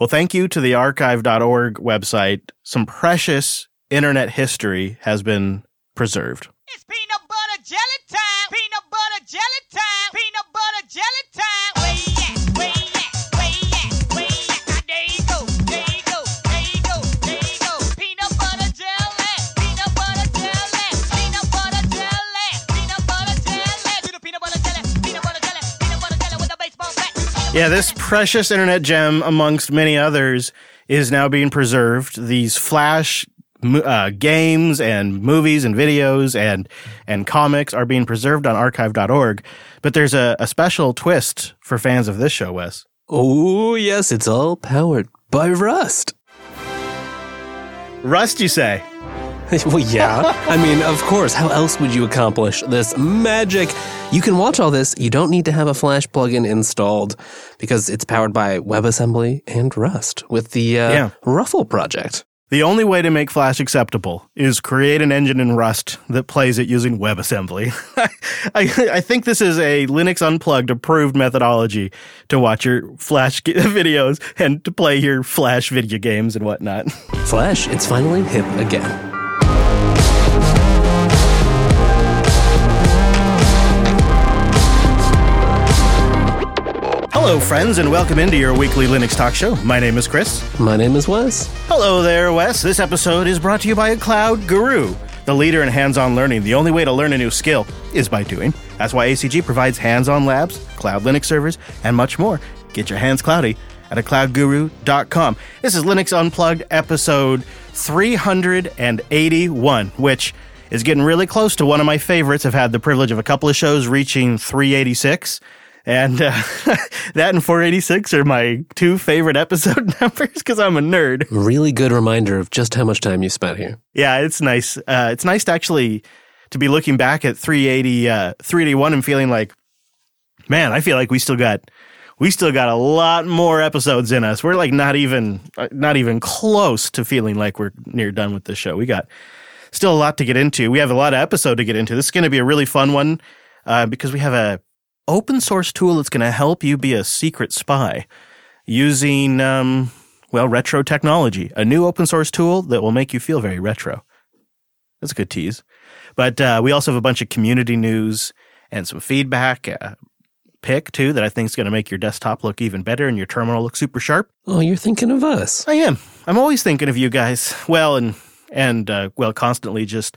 Well, thank you to the archive.org website. Some precious internet history has been preserved. It's peanut butter jelly time. Peanut butter jelly time. Peanut butter jelly time. Yeah, this precious internet gem, amongst many others, is now being preserved. These flash uh, games and movies and videos and and comics are being preserved on archive.org. But there's a, a special twist for fans of this show, Wes. Oh, yes, it's all powered by Rust. Rust, you say? well, yeah. I mean, of course, how else would you accomplish this magic? You can watch all this. You don't need to have a Flash plugin installed because it's powered by WebAssembly and Rust with the uh, Yeah. Ruffle project. The only way to make Flash acceptable is create an engine in Rust that plays it using WebAssembly. I, I think this is a Linux Unplugged approved methodology to watch your Flash videos and to play your Flash video games and whatnot. Flash, it's finally hip again. Hello, friends, and welcome into your weekly Linux talk show. My name is Chris. My name is Wes. Hello there, Wes. This episode is brought to you by a cloud guru, the leader in hands on learning. The only way to learn a new skill is by doing. That's why ACG provides hands on labs, cloud Linux servers, and much more. Get your hands cloudy at a cloudguru.com. This is Linux Unplugged episode 381, which is getting really close to one of my favorites. I've had the privilege of a couple of shows reaching 386. And uh, that and 486 are my two favorite episode numbers because I'm a nerd. Really good reminder of just how much time you spent here. Yeah, it's nice. Uh, it's nice to actually to be looking back at 380, uh, 381 and feeling like, man, I feel like we still got we still got a lot more episodes in us. We're like not even uh, not even close to feeling like we're near done with this show. We got still a lot to get into. We have a lot of episode to get into. This is going to be a really fun one uh, because we have a open source tool that's going to help you be a secret spy using um, well retro technology. A new open source tool that will make you feel very retro. That's a good tease. But uh, we also have a bunch of community news and some feedback. Uh, pick too that I think is going to make your desktop look even better and your terminal look super sharp. Oh, you're thinking of us. I am. I'm always thinking of you guys. Well, and and uh, well, constantly just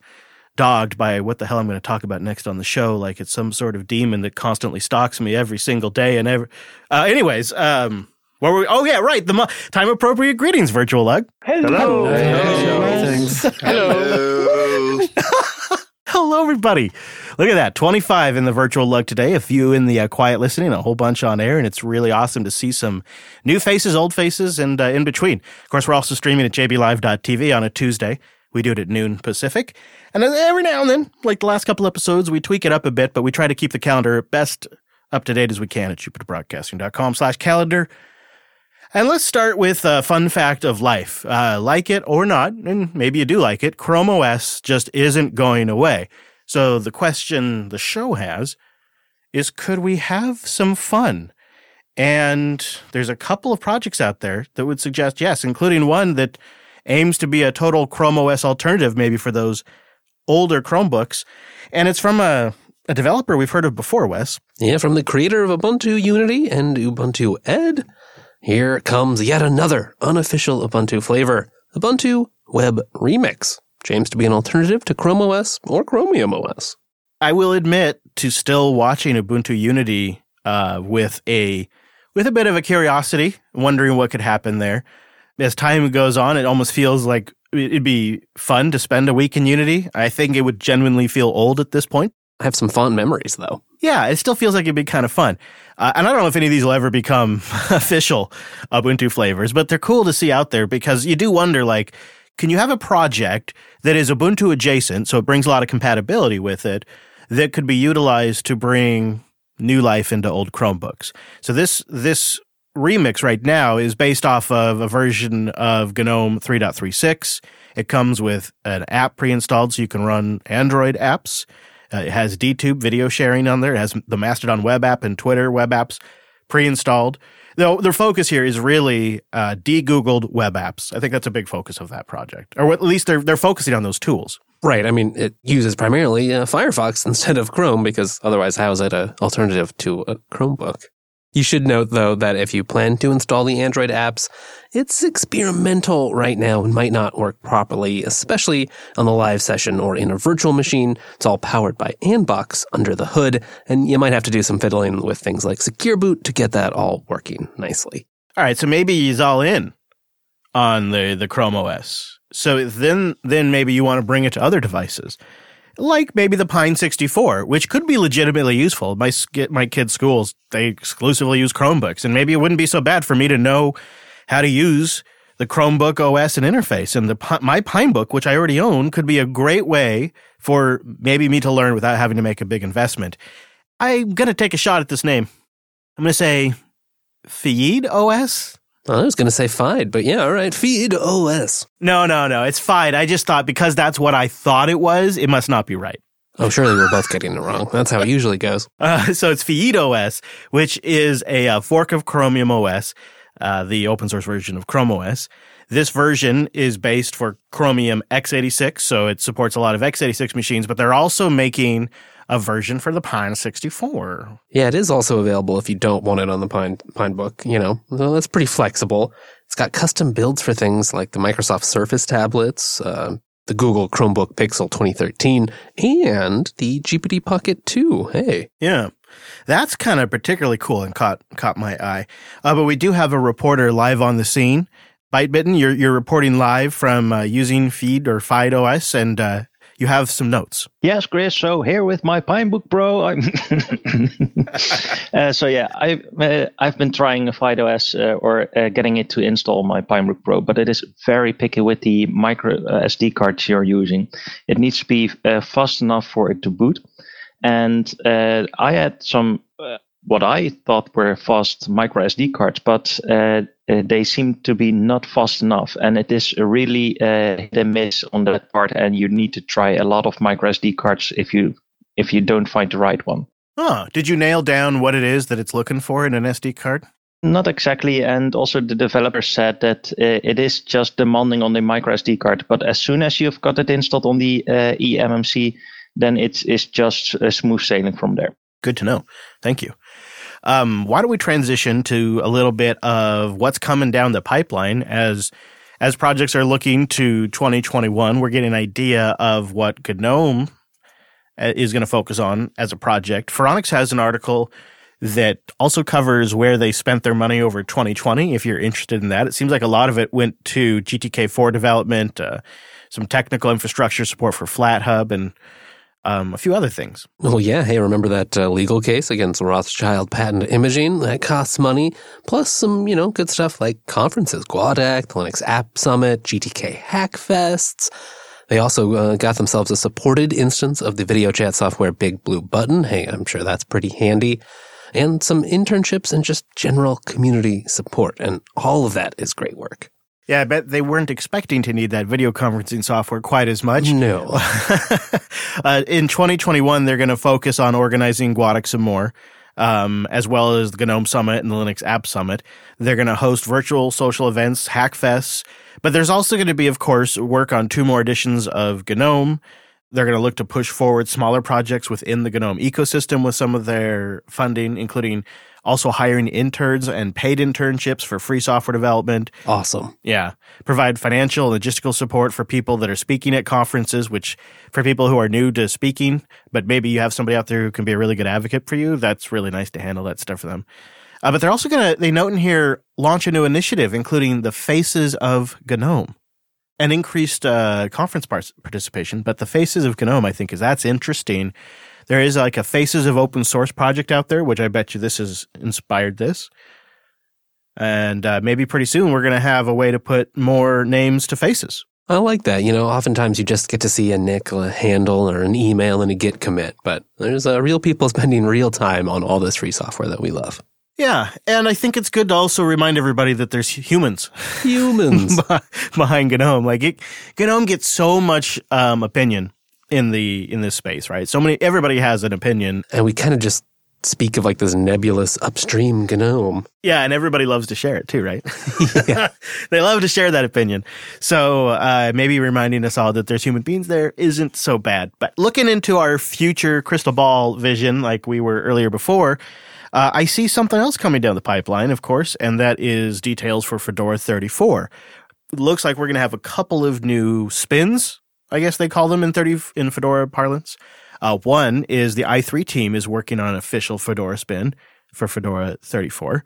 dogged by what the hell I'm going to talk about next on the show, like it's some sort of demon that constantly stalks me every single day and every. Uh, anyways, um, where were we? Oh yeah, right. The mo- time appropriate greetings, virtual lug. Hello. Hello, Hello everybody. Look at that. 25 in the virtual lug today, a few in the uh, quiet listening, a whole bunch on air, and it's really awesome to see some new faces, old faces, and uh, in between. Of course, we're also streaming at jblive.tv on a Tuesday. We do it at noon Pacific. And every now and then, like the last couple episodes, we tweak it up a bit, but we try to keep the calendar best up to date as we can at jupiterbroadcasting.com slash calendar. And let's start with a fun fact of life. Uh, like it or not, and maybe you do like it, Chrome OS just isn't going away. So the question the show has is could we have some fun? And there's a couple of projects out there that would suggest yes, including one that aims to be a total Chrome OS alternative, maybe for those older Chromebooks. And it's from a, a developer we've heard of before, Wes. Yeah, from the creator of Ubuntu Unity and Ubuntu Ed, here comes yet another unofficial Ubuntu flavor Ubuntu Web Remix. Aims to be an alternative to Chrome OS or Chromium OS. I will admit to still watching Ubuntu Unity uh, with a with a bit of a curiosity, wondering what could happen there. As time goes on, it almost feels like it'd be fun to spend a week in Unity. I think it would genuinely feel old at this point. I have some fond memories, though. Yeah, it still feels like it'd be kind of fun. Uh, and I don't know if any of these will ever become official Ubuntu flavors, but they're cool to see out there because you do wonder, like, can you have a project that is Ubuntu adjacent, so it brings a lot of compatibility with it, that could be utilized to bring new life into old Chromebooks? So this this remix right now is based off of a version of GNOME 3.36. It comes with an app pre-installed so you can run Android apps. Uh, it has DTube video sharing on there. It has the Mastodon web app and Twitter web apps pre-installed. Though their focus here is really uh, de-googled web apps. I think that's a big focus of that project, or at least they're they're focusing on those tools. Right. I mean, it uses primarily uh, Firefox instead of Chrome because otherwise, how is it an alternative to a Chromebook? You should note, though, that if you plan to install the Android apps, it's experimental right now and might not work properly, especially on the live session or in a virtual machine. It's all powered by Anbox under the hood, and you might have to do some fiddling with things like Secure Boot to get that all working nicely. All right, so maybe he's all in on the the Chrome OS. So then then maybe you want to bring it to other devices. Like maybe the Pine 64, which could be legitimately useful. My my kids' schools, they exclusively use Chromebooks, and maybe it wouldn't be so bad for me to know how to use the Chromebook OS and interface. And the my Pinebook, which I already own, could be a great way for maybe me to learn without having to make a big investment. I'm to take a shot at this name. I'm to say Feed OS? I was going to say Fide, but yeah, all right. Feed OS. No, no, no. It's fine. I just thought because that's what I thought it was, it must not be right. Oh, surely we're both getting it wrong. That's how it usually goes. Uh, so it's Feed OS, which is a, uh fork of Chromium OS, uh, the open source version of Chrome OS. This version is based for Chromium x86, so it supports a lot of x86 machines, but they're also making a version for the Pine 64. Yeah, it is also available if you don't want it on the Pine Pine Book. You know, so that's pretty flexible. It's got custom builds for things like the Microsoft Surface tablets, uh, the Google Chromebook Pixel 2013, and the GPD Pocket 2. Hey, Yeah. That's kind of particularly cool and caught caught my eye. Uh, but we do have a reporter live on the scene. Bitebitten, you're you're reporting live from uh, using Feed or Fide OS, and uh, you have some notes. Yes, Chris. So here with my Pinebook Pro. I'm uh, so yeah, I've uh, I've been trying a FydeOS uh, or uh, getting it to install my Pinebook Pro, but it is very picky with the micro uh, SD cards you're using. It needs to be uh, fast enough for it to boot, and I had some. What I thought were fast micro SD cards, but uh, uh, they seem to be not fast enough, and it is really uh, hit and miss on that part. And you need to try a lot of micro SD cards if you if you don't find the right one. Huh. Did you nail down what it is that it's looking for in an SD card? Not exactly, and also the developer said that uh, it is just demanding on the micro SD card. But as soon as you've got it installed on the uh, eMMC, then it's it's just uh, smooth sailing from there. Good to know. Thank you. Um, why don't we transition to a little bit of what's coming down the pipeline as as projects are looking to 2021? We're getting an idea of what GNOME uh, is going to focus on as a project. Phoronix has an article that also covers where they spent their money over 2020. If you're interested in that, it seems like a lot of it went to GTK4 development, uh, some technical infrastructure support for FlatHub, and um, a few other things. Oh, yeah. Hey, remember that uh, legal case against Rothschild Patent Imaging? That costs money. Plus some, you know, good stuff like conferences, GUADEC, Linux App Summit, GTK Hackfests. They also uh, got themselves a supported instance of the video chat software Big Blue Button. Hey, I'm sure that's pretty handy. And some internships and just general community support. And all of that is great work. Yeah, I bet they weren't expecting to need that video conferencing software quite as much. No. uh, in 2021, they're going to focus on organizing GUADEC some more, um, as well as the GNOME Summit and the Linux App Summit. They're going to host virtual social events, Hackfests, but there's also going to be, of course, work on two more editions of GNOME. They're going to look to push forward smaller projects within the GNOME ecosystem with some of their funding, including also hiring interns and paid internships for free software development. Awesome. Yeah. Provide financial and logistical support for people that are speaking at conferences, which for people who are new to speaking, but maybe you have somebody out there who can be a really good advocate for you. That's really nice to handle that stuff for them. Uh, but they're also going to, they note in here, launch a new initiative, including the Faces of GNOME and increased uh, conference par- participation. But the Faces of GNOME, I think, is that's interesting. There is like a Faces of Open Source project out there, which I bet you this has inspired this. And uh, maybe pretty soon we're going to have a way to put more names to faces. I like that. You know, oftentimes you just get to see a nick, a handle, or an email and a git commit, but there's uh, real people spending real time on all this free software that we love. Yeah, and I think it's good to also remind everybody that there's humans Humans. behind GNOME. Like it, GNOME gets so much um, opinion in the in this space, right? So many everybody has an opinion. and we kind of just speak of like this nebulous upstream GNOME. Yeah, and everybody loves to share it too, right? they love to share that opinion. So uh, maybe reminding us all that there's human beings there isn't so bad. But looking into our future crystal ball vision, like we were earlier before, uh, I see something else coming down the pipeline, of course, and that is details for Fedora 34. It looks like we're going to have a couple of new spins. I guess they call them in 30 in Fedora parlance. Uh, one is the i3 team is working on an official Fedora spin for Fedora 34.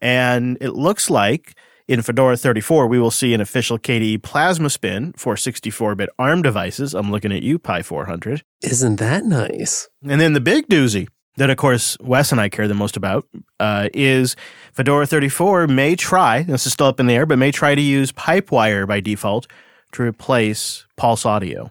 And it looks like in Fedora 34, we will see an official KDE Plasma spin for 64 bit ARM devices. I'm looking at you, Pi 400. Isn't that nice? And then the big doozy that, of course, Wes and I care the most about uh, is Fedora 34 may try, this is still up in the air, but may try to use Pipewire by default to replace Pulse Audio.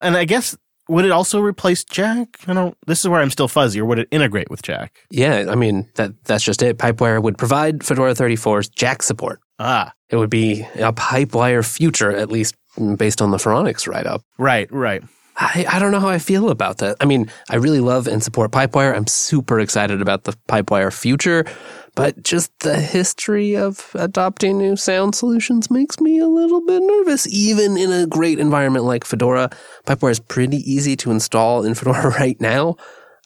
And I guess would it also replace Jack? I don't. This is where I'm still fuzzy. Or would it integrate with Jack? Yeah, I mean that that's just it. Pipewire would provide Fedora 34's Jack support. Ah, It would be a Pipewire future, at least based on the Phoronix write up. right, right. I, I don't know how I feel about that. I mean, I really love and support Pipewire. I'm super excited about the Pipewire future, but just the history of adopting new sound solutions makes me a little bit nervous. Even in a great environment like Fedora, Pipewire is pretty easy to install in Fedora right now.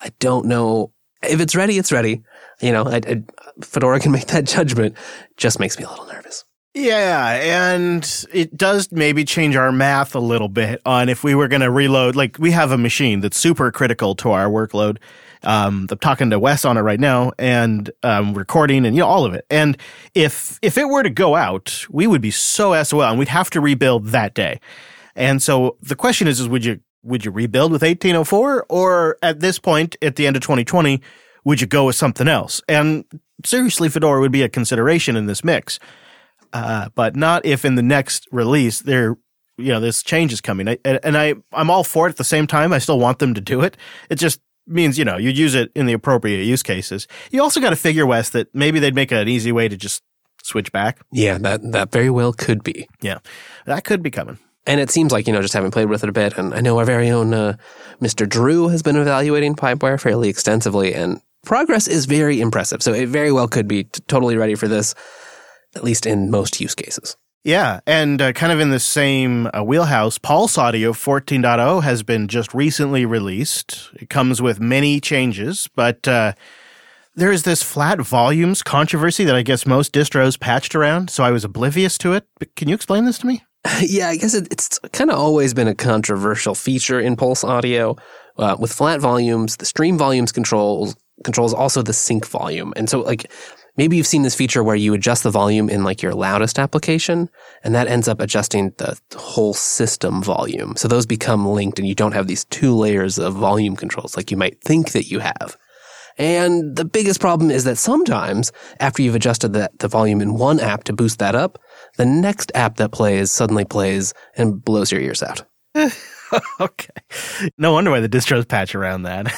I don't know if it's ready. It's ready. You know, I, I, Fedora can make that judgment. Just makes me a little nervous. Yeah, and it does maybe change our math a little bit on if we were going to reload. Like we have a machine that's super critical to our workload. Um, I'm talking to Wes on it right now, and um, recording, and you know all of it. And if if it were to go out, we would be so SOL, and we'd have to rebuild that day. And so the question is: is would you would you rebuild with 1804, or at this point, at the end of 2020, would you go with something else? And seriously, Fedora would be a consideration in this mix uh, but not if in the next release there, you know, this change is coming. I, and I, I'm all for it. At the same time, I still want them to do it. It just means you know you'd use it in the appropriate use cases. You also got to figure, Wes that maybe they'd make an easy way to just switch back. Yeah, that that very well could be. Yeah, that could be coming. And it seems like, you know, just having played with it a bit, and I know our very own uh, Mr. Drew has been evaluating Pipewire fairly extensively, and progress is very impressive. So it very well could be t- totally ready for this, at least in most use cases. Yeah, and uh, kind of in the same uh, wheelhouse, Pulse Audio 14.0 has been just recently released. It comes with many changes, but uh, there is this flat volumes controversy that I guess most distros patched around, so I was oblivious to it. But can you explain this to me? yeah, I guess it, it's kind of always been a controversial feature in Pulse Audio. Uh, with flat volumes, the stream volumes controls controls also the sink volume, and so like maybe you've seen this feature where you adjust the volume in like your loudest application, and that ends up adjusting the whole system volume. So those become linked, and you don't have these two layers of volume controls like you might think that you have. And the biggest problem is that sometimes after you've adjusted the, the volume in one app to boost that up, the next app that plays suddenly plays and blows your ears out. okay. No wonder why the distros patch around that.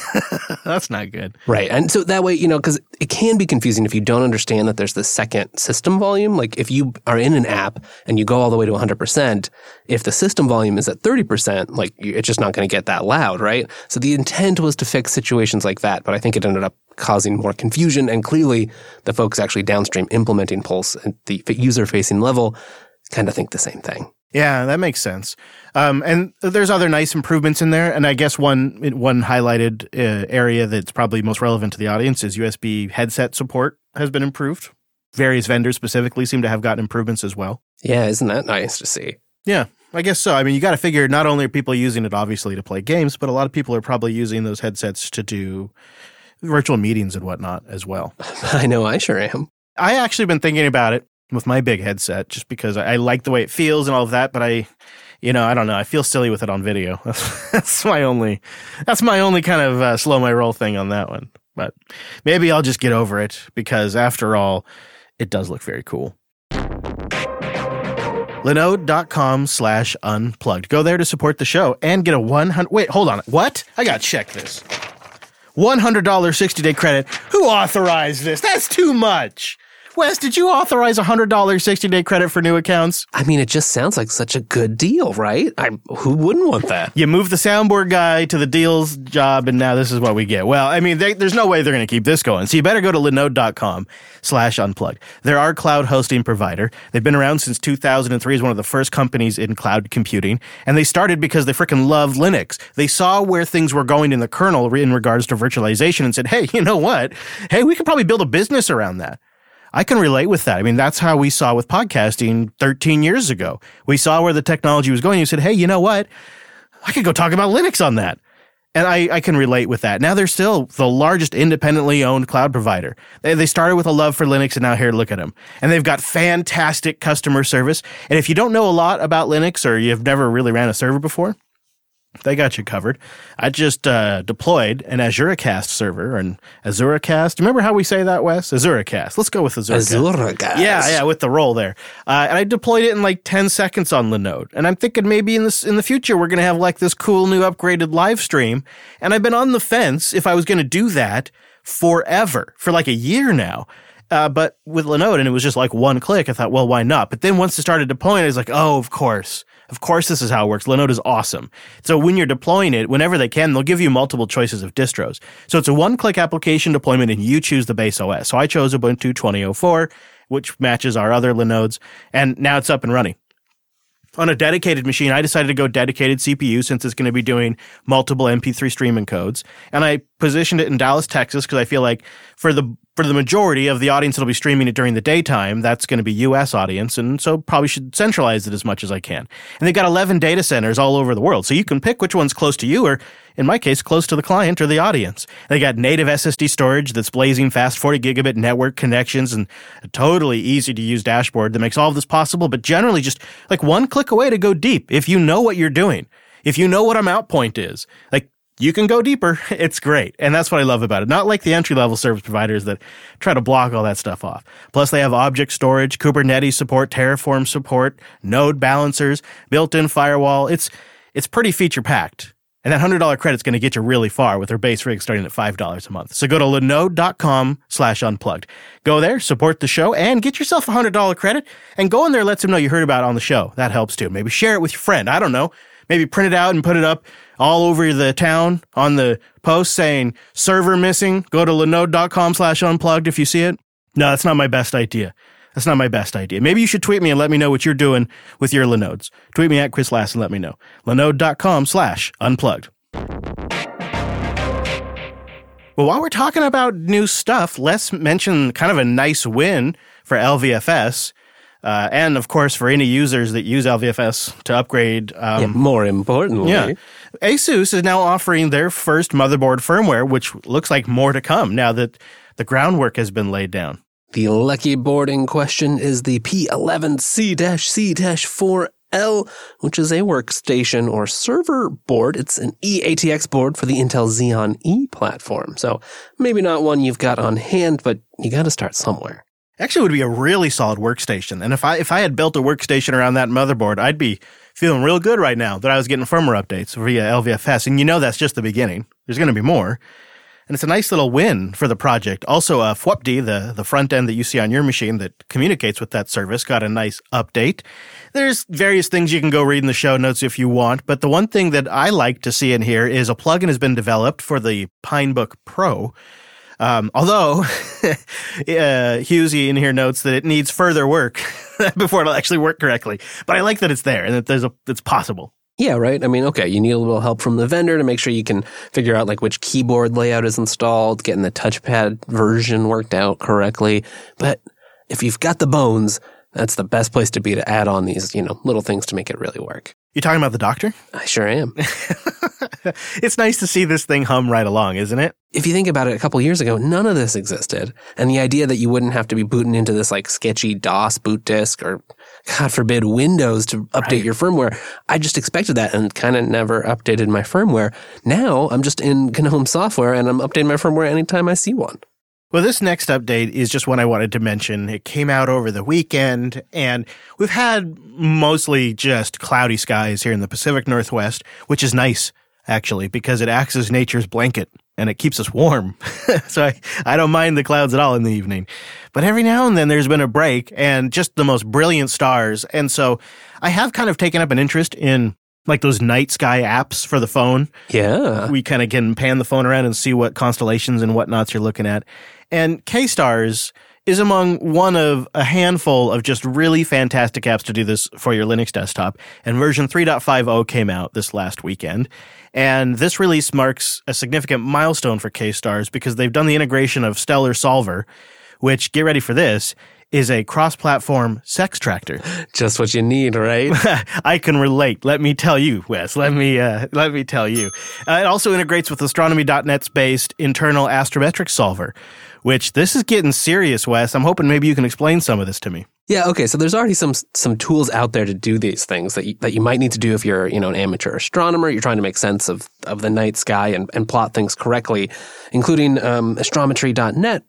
That's not good. Right. And so that way, you know, because it can be confusing if you don't understand that there's the second system volume. Like if you are in an app and you go all the way to 100%, if the system volume is at 30%, like it's just not going to get that loud, right? So the intent was to fix situations like that, but I think it ended up causing more confusion. And clearly, the folks actually downstream implementing Pulse at the user facing level kind of think the same thing. Yeah, that makes sense. Um, and there's other nice improvements in there. And I guess one one highlighted uh, area that's probably most relevant to the audience is USB headset support has been improved. Various vendors specifically seem to have gotten improvements as well. Yeah, isn't that nice to see? Yeah, I guess so. I mean, you got to figure not only are people using it obviously to play games, but a lot of people are probably using those headsets to do virtual meetings and whatnot as well. I know, I sure am. I actually been thinking about it with my big headset just because I, I like the way it feels and all of that, but I, you know, I don't know. I feel silly with it on video. That's, that's my only, that's my only kind of uh, slow my roll thing on that one. But maybe I'll just get over it because after all, it does look very cool. Linode.com slash unplugged. Go there to support the show and get a 100. Wait, hold on. What? I got to check this. $100 60 day credit. Who authorized this? That's too much. Wes, did you authorize a $100 60 day credit for new accounts? I mean, it just sounds like such a good deal, right? I, who wouldn't want that? You move the soundboard guy to the deals job, and now this is what we get. Well, I mean, they, there's no way they're going to keep this going. So you better go to linode.com slash unplugged. They're our cloud hosting provider. They've been around since 2003 as one of the first companies in cloud computing. And they started because they freaking loved Linux. They saw where things were going in the kernel in regards to virtualization and said, hey, you know what? Hey, we could probably build a business around that. I can relate with that. I mean, that's how we saw with podcasting 13 years ago. We saw where the technology was going. You said, hey, you know what? I could go talk about Linux on that. And I, I can relate with that. Now they're still the largest independently owned cloud provider. They, they started with a love for Linux and now here, look at them. And they've got fantastic customer service. And if you don't know a lot about Linux or you've never really ran a server before, they got you covered. I just uh, deployed an AzureCast server, an AzureCast. Remember how we say that, Wes? AzureCast. Let's go with AzureCast. Azure guys. Yeah, yeah, with the roll there. Uh, and I deployed it in like 10 seconds on Linode. And I'm thinking maybe in this in the future we're going to have like this cool new upgraded live stream. And I've been on the fence if I was going to do that forever, for like a year now. Uh, but with Linode, and it was just like one click, I thought, well, why not? But then once it started deploying, I was like, oh, of course. Of course, this is how it works. Linode is awesome. So when you're deploying it, whenever they can, they'll give you multiple choices of distros. So it's a one-click application deployment, and you choose the base OS. So I chose Ubuntu 2004, which matches our other Linodes, and now it's up and running. On a dedicated machine, I decided to go dedicated CPU since it's going to be doing multiple MP3 streaming codes, and I positioned it in Dallas, Texas, because I feel like for the for the majority of the audience that'll be streaming it during the daytime, that's going to be US audience, and so probably should centralize it as much as I can. And they've got 11 data centers all over the world, so you can pick which one's close to you, or in my case, close to the client or the audience. They got native SSD storage that's blazing fast, 40 gigabit network connections, and a totally easy to use dashboard that makes all of this possible, but generally just like one click away to go deep if you know what you're doing. If you know what a mount point is, like you can go deeper. It's great. And that's what I love about it. Not like the entry level service providers that try to block all that stuff off. Plus, they have object storage, Kubernetes support, Terraform support, node balancers, built in firewall. It's, it's pretty feature packed. And that $100 credit's going to get you really far with their base rig starting at $5 a month. So go to linode.com slash unplugged. Go there, support the show, and get yourself a $100 credit. And go in there, let them know you heard about it on the show. That helps too. Maybe share it with your friend. I don't know. Maybe print it out and put it up all over the town on the post saying server missing. Go to linode.com slash unplugged if you see it. No, that's not my best idea. That's not my best idea. Maybe you should tweet me and let me know what you're doing with your Linodes. Tweet me at ChrisLAS and let me know. Linode.com slash unplugged. Well, while we're talking about new stuff, let's mention kind of a nice win for LVFS. Uh, and of course, for any users that use LVFS to upgrade. Um, Yeah, more importantly, yeah. Asus is now offering their first motherboard firmware, which looks like more to come now that the groundwork has been laid down. the lucky board in question is the P11C-C-4L, which is a workstation or server board. It's an eATX board for the Intel Xeon E platform. So maybe not one you've got on hand, but you got to start somewhere. Actually, would be a really solid workstation. And if I if I had built a workstation around that motherboard, I'd be feeling real good right now that I was getting firmware updates via LVFS. And you know that's just the beginning. There's going to be more. And it's a nice little win for the project. Also, uh, the, the front end that you see on your machine that communicates with that service, got a nice update. There's various things you can go read in the show notes if you want, but the one thing that I like to see in here is a plugin has been developed for the Pinebook Pro. Um, although uh, Hughsie in here notes that it needs further work before it'll actually work correctly. But I like that it's there and that there's a it's possible. Yeah, right. I mean, okay, you need a little help from the vendor to make sure you can figure out like which keyboard layout is installed, getting the touchpad version worked out correctly. But if you've got the bones, that's the best place to be to add on these, you know, little things to make it really work. You talking about the doctor? I sure am. it's nice to see this thing hum right along, isn't it? if you think about it, a couple years ago, none of this existed. And the idea that you wouldn't have to be booting into this like sketchy DOS boot disk or, God forbid, Windows to update Right. your firmware, I just expected that and kind of never updated my firmware. Now I'm just in GNOME software and I'm updating my firmware anytime I see one. Well, this next update is just one I wanted to mention. It came out over the weekend, and we've had mostly just cloudy skies here in the Pacific Northwest, which is nice. actually, because it acts as nature's blanket and it keeps us warm. so I, I don't mind the clouds at all in the evening. But every now and then there's been a break and just the most brilliant stars. And so I have kind of taken up an interest in like those night sky apps for the phone. Yeah. We kind of can pan the phone around and see what constellations and whatnots you're looking at. And KStars is among one of a handful of just really fantastic apps to do this for your Linux desktop. And version 3.50 came out this last weekend. And this release marks a significant milestone for KStars because they've done the integration of StellarSolver, which, get ready for this, is a cross platform SExtractor. Just what you need, right? I can relate. Let me tell you, Wes. Let me uh, let me tell you. Uh, it also integrates with Astrometry.net's based internal astrometric solver, which this is getting serious, Wes. I'm hoping maybe you can explain some of this to me. Yeah, okay. So there's already some some tools out there to do these things that you, that you might need to do if you're you know an amateur astronomer. You're trying to make sense of of the night sky and, and plot things correctly, including um, astrometry.net.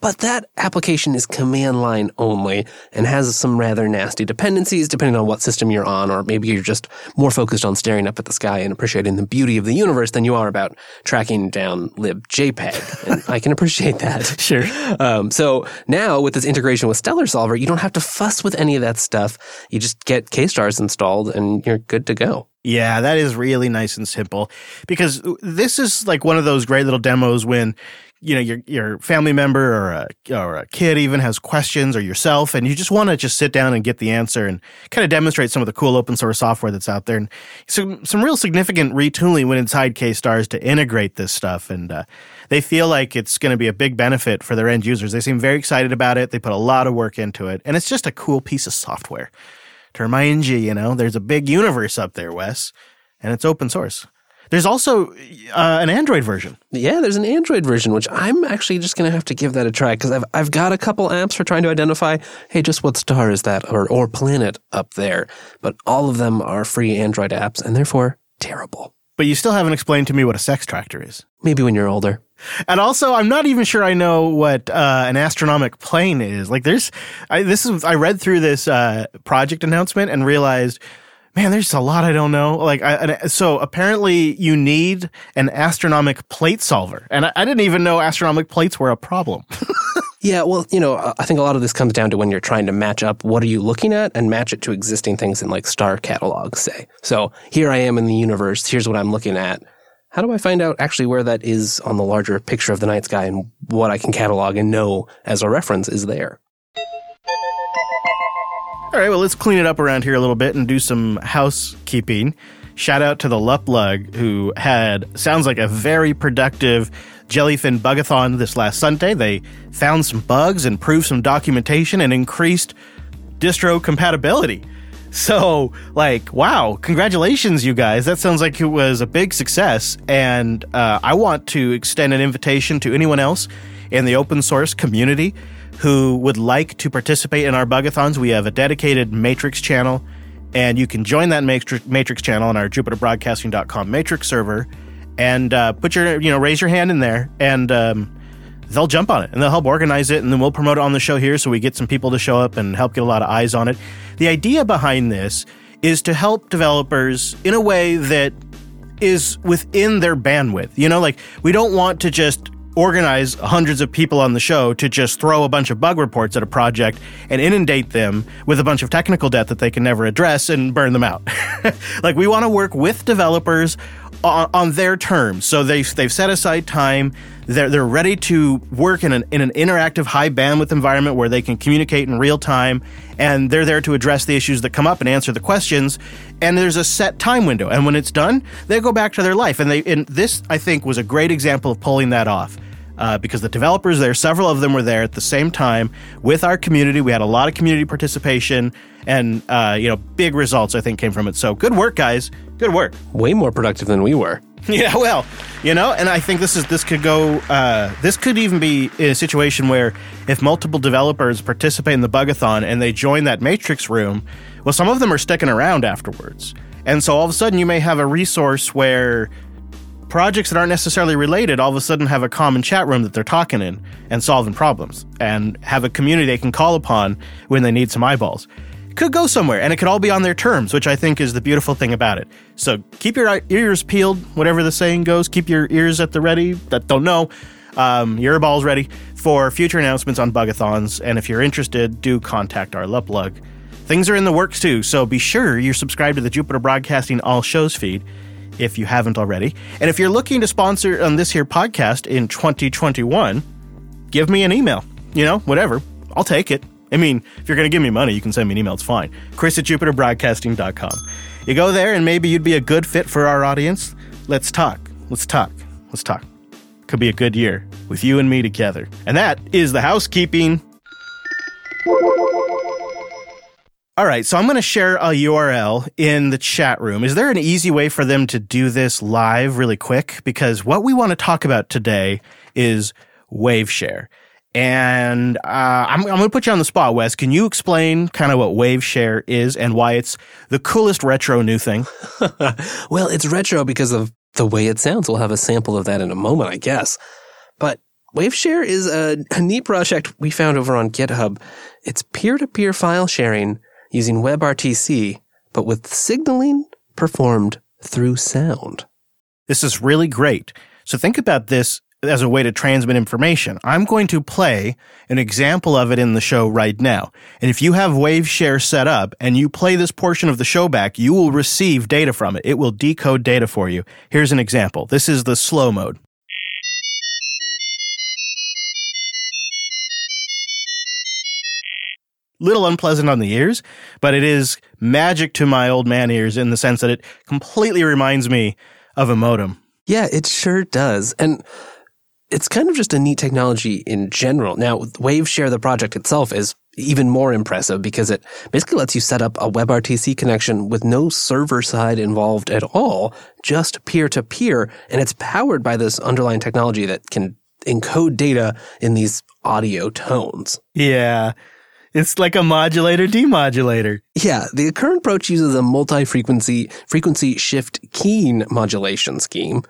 But that application is command line only and has some rather nasty dependencies depending on what system you're on, or maybe you're just more focused on staring up at the sky and appreciating the beauty of the universe than you are about tracking down libjpeg. And I can appreciate that. Sure. Um, so now with this integration with StellarSolver, you don't have to fuss with any of that stuff. You just get KStars installed and you're good to go. Yeah, that is really nice and simple because this is like one of those great little demos when you know your your family member or a or a kid even has questions or yourself and you just want to just sit down and get the answer and kind of demonstrate some of the cool open source software that's out there and some some real significant retooling went inside KStars to integrate this stuff and uh, they feel like it's going to be a big benefit for their end users. They seem very excited about it. They put a lot of work into it and it's just a cool piece of software. To remind you, you know, there's a big universe up there, Wes, and it's open source. There's also uh, an Android version. Yeah, there's an Android version, which I'm actually just going to have to give that a try because I've, I've got a couple apps for trying to identify, hey, just what star is that or, or planet up there. But all of them are free Android apps and therefore terrible. But you still haven't explained to me what a SExtractor is. Maybe when you're older. And also, I'm not even sure I know what uh, an astronomic plane is. Like, there's, I, this is, I read through this uh, project announcement and realized, man, there's a lot I don't know. Like, I, uh, so apparently you need an astronomic plate solver, and I, I didn't even know astronomic plates were a problem. Yeah, well, you know, I think a lot of this comes down to when you're trying to match up what are you looking at and match it to existing things in like star catalogs, say. So here I am in the universe. Here's what I'm looking at. How do I find out actually where that is on the larger picture of the night sky and what I can catalog and know as a reference is there? All right, well, let's clean it up around here a little bit and do some housekeeping. Shout out to the Luplug, who had, sounds like a very productive Jellyfin Bugathon this last Sunday. They found some bugs, improved some documentation, and increased distro compatibility. So, like, wow, congratulations, you guys. That sounds like it was a big success. And uh, I want to extend an invitation to anyone else in the open source community who would like to participate in our bugathons. We have a dedicated Matrix channel, and you can join that Matrix, channel on our JupiterBroadcasting.com Matrix server and uh, put your, you know, raise your hand in there, and um, they'll jump on it and they'll help organize it, and then we'll promote it on the show here so we get some people to show up and help get a lot of eyes on it. The idea behind this is to help developers in a way that is within their bandwidth. You know, like we don't want to just organize hundreds of people on the show to just throw a bunch of bug reports at a project and inundate them with a bunch of technical debt that they can never address and burn them out. like we want to work with developers on, on their terms. So they they've set aside time. They're they're ready to work in an in an interactive, high bandwidth environment where they can communicate in real time, and they're there to address the issues that come up and answer the questions. And there's a set time window, and when it's done, they go back to their life. And they and this I think was a great example of pulling that off. Uh, because the developers there, several of them were there at the same time with our community. We had a lot of community participation, and uh, you know, big results I think came from it. So good work, guys. Good work. Way more productive than we were. Yeah, well, you know, and I think this is this could go. Uh, this could even be a situation where if multiple developers participate in the bugathon and they join that matrix room, well, some of them are sticking around afterwards, and so all of a sudden you may have a resource where projects that aren't necessarily related all of a sudden have a common chat room that they're talking in and solving problems, and have a community they can call upon when they need some eyeballs. could go somewhere and it could all be on their terms, which I think is the beautiful thing about it. So keep your ears peeled, whatever the saying goes. Keep your ears at the ready. That don't know. Um, your balls ready for future announcements on bugathons. And if you're interested, do contact our Luplug. Things are in the works too, so be sure you're subscribed to the Jupiter Broadcasting All Shows feed if you haven't already. And if you're looking to sponsor on this here podcast in 2021, give me an email. You know, whatever. I'll take it. I mean, if you're going to give me money, you can send me an email. It's fine. Chris at jupiterbroadcasting.com. You go there and maybe you'd be a good fit for our audience. Let's talk. Let's talk. Let's talk. Could be a good year with you and me together. And that is the housekeeping. All right, so I'm going to share a URL in the chat room. Is there an easy way for them to do this live really quick? Because what we want to talk about today is WaveShare. And uh, I'm, I'm going to put you on the spot, Wes. Can you explain kind of what WaveShare is and why it's the coolest retro new thing? well, it's retro because of the way it sounds. We'll have a sample of that in a moment, I guess. But WaveShare is a, a neat project we found over on GitHub. It's peer to peer file sharing using WebRTC, but with signaling performed through sound. This is really great. So think about this as a way to transmit information. I'm going to play an example of it in the show right now. And if you have WaveShare set up and you play this portion of the show back, you will receive data from it. It will decode data for you. Here's an example. This is the slow mode. Little unpleasant on the ears, but it is magic to my old man ears in the sense that it completely reminds me of a modem. Yeah, it sure does. And it's kind of just a neat technology in general. Now, WaveShare, the project itself, is even more impressive because it basically lets you set up a WebRTC connection with no server side involved at all, just peer to peer. And it's powered by this underlying technology that can encode data in these audio tones. Yeah. It's like a modulator demodulator. Yeah, the current approach uses a multi-frequency frequency shift keying modulation scheme.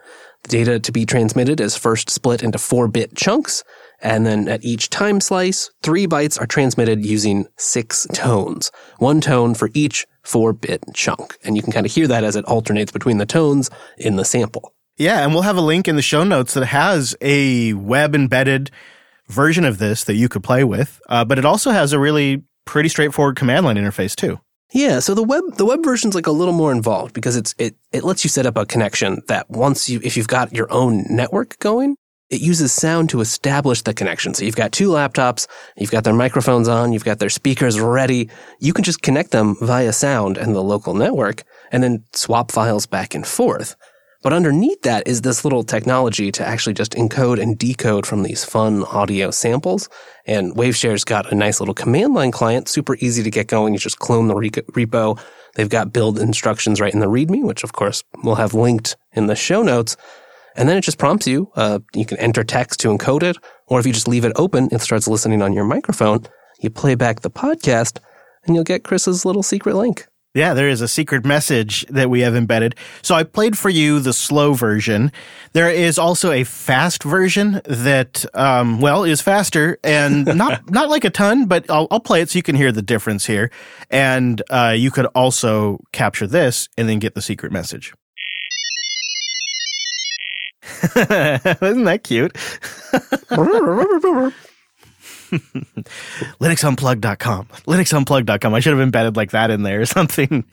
The data to be transmitted is first split into 4-bit chunks, and then at each time slice, 3 bytes are transmitted using 6 tones. One tone for each 4-bit chunk. And you can kind of hear that as it alternates between the tones in the sample. Yeah, and we'll have a link in the show notes that has a web embedded version of this that you could play with, uh, but it also has a really pretty straightforward command line interface too. Yeah, so the web the web version's like a little more involved because it's it it lets you set up a connection that once you if you've got your own network going, it uses sound to establish the connection. So you've got two laptops, you've got their microphones on, you've got their speakers ready. You can just connect them via sound and the local network and then swap files back and forth. But underneath that is this little technology to actually just encode and decode from these fun audio samples. And WaveShare's got a nice little command line client, super easy to get going. You just clone the repo. They've got build instructions right in the README, which of course we'll have linked in the show notes. And then it just prompts you. Uh, you can enter text to encode it, or if you just leave it open, it starts listening on your microphone. You play back the podcast, and you'll get Chris's little secret link. Yeah, there is a secret message that we have embedded. So I played for you the slow version. There is also a fast version that, um, well, is faster and not not like a ton, but I'll, I'll play it so you can hear the difference here. And uh, you could also capture this and then get the secret message. Isn't that cute? linuxunplugged.com linuxunplugged.com i should have embedded like that in there or something.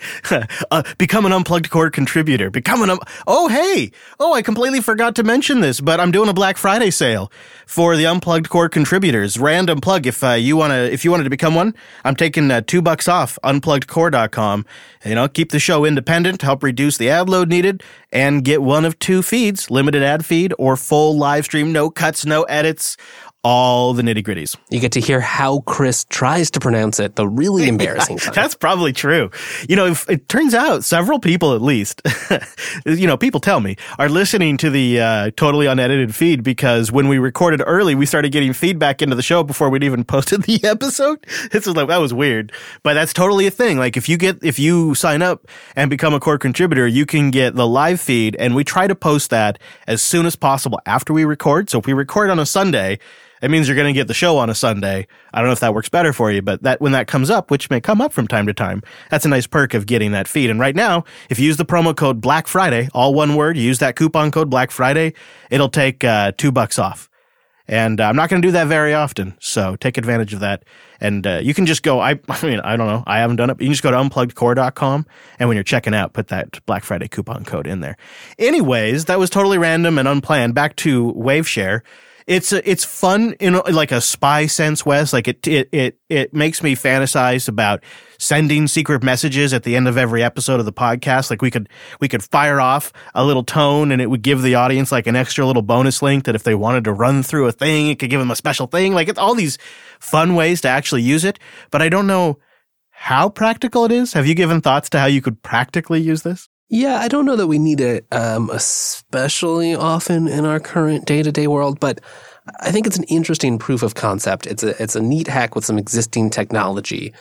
Uh, become an unplugged core contributor. Become an um- oh hey! Oh i completely forgot to mention this but i'm doing a black friday sale for the unplugged core contributors. Random plug if uh, you want to if you wanted to become one i'm taking uh, two bucks off unpluggedcore.com you know keep the show independent help reduce the ad load needed and get one of two feeds limited ad feed or full live stream no cuts no edits all the nitty gritties. You get to hear how Chris tries to pronounce it, the really embarrassing yeah, That's probably true. You know, it turns out several people at least, you know, people tell me, are listening to the uh, totally unedited feed because when we recorded early, we started getting feedback into the show before we'd even posted the episode. This was like, that was weird. But that's totally a thing. Like if you get, if you sign up and become a core contributor, you can get the live feed and we try to post that as soon as possible after we record. So if we record on a Sunday, it means you're going to get the show on a Sunday. I don't know if that works better for you, but that when that comes up, which may come up from time to time, that's a nice perk of getting that feed. And right now, if you use the promo code Black Friday, all one word, use that coupon code Black Friday, it'll take uh, two bucks off. And uh, I'm not going to do that very often, so take advantage of that. And uh, you can just go. I, I mean, I don't know. I haven't done it. But you can just go to unpluggedcore.com, and when you're checking out, put that Black Friday coupon code in there. Anyways, that was totally random and unplanned. Back to WaveShare. It's a, it's fun in like a spy sense, Wes. Like it it it it makes me fantasize about sending secret messages at the end of every episode of the podcast. Like we could we could fire off a little tone, and it would give the audience like an extra little bonus link that if they wanted to run through a thing, it could give them a special thing. Like it's all these fun ways to actually use it. But I don't know how practical it is. Have you given thoughts to how you could practically use this? Yeah, I don't know that we need it um, especially often in our current day to day world, but I think it's an interesting proof of concept. It's a it's a neat hack with some existing technology.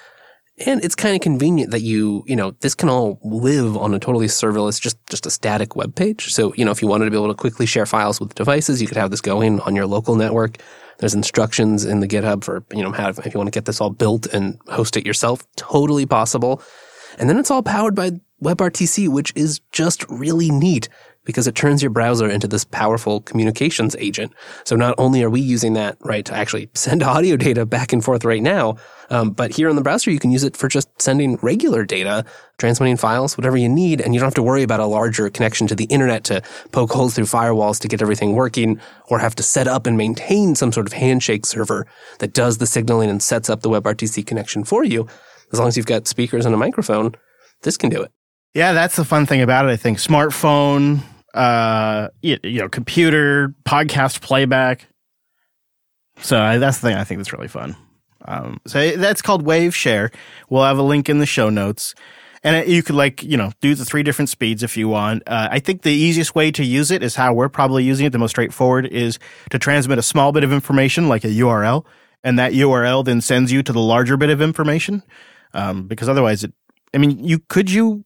And it's kind of convenient that you, you know, this can all live on a totally serverless, just, just a static web page. So, you know, if you wanted to be able to quickly share files with devices, you could have this going on your local network. There's instructions in the GitHub for, you know, how, if you want to get this all built and host it yourself, totally possible. And then it's all powered by WebRTC, which is just really neat because it turns your browser into this powerful communications agent. So not only are we using that, right, to actually send audio data back and forth right now, um, but here in the browser, you can use it for just sending regular data, transmitting files, whatever you need, and you don't have to worry about a larger connection to the internet to poke holes through firewalls to get everything working, or have to set up and maintain some sort of handshake server that does the signaling and sets up the WebRTC connection for you. As long as you've got speakers and a microphone, this can do it. Yeah, that's the fun thing about it. I think smartphone, uh, you, you know, computer, podcast playback. So I, that's the thing I think that's really fun. Um, so that's called Wave Share. We'll have a link in the show notes. And it- you could like, you know, do the three different speeds if you want. Uh, I think the easiest way to use it is how we're probably using it. The most straightforward is to transmit a small bit of information like a URL. And that URL then sends you to the larger bit of information. Um, because otherwise it, I mean, you, could you,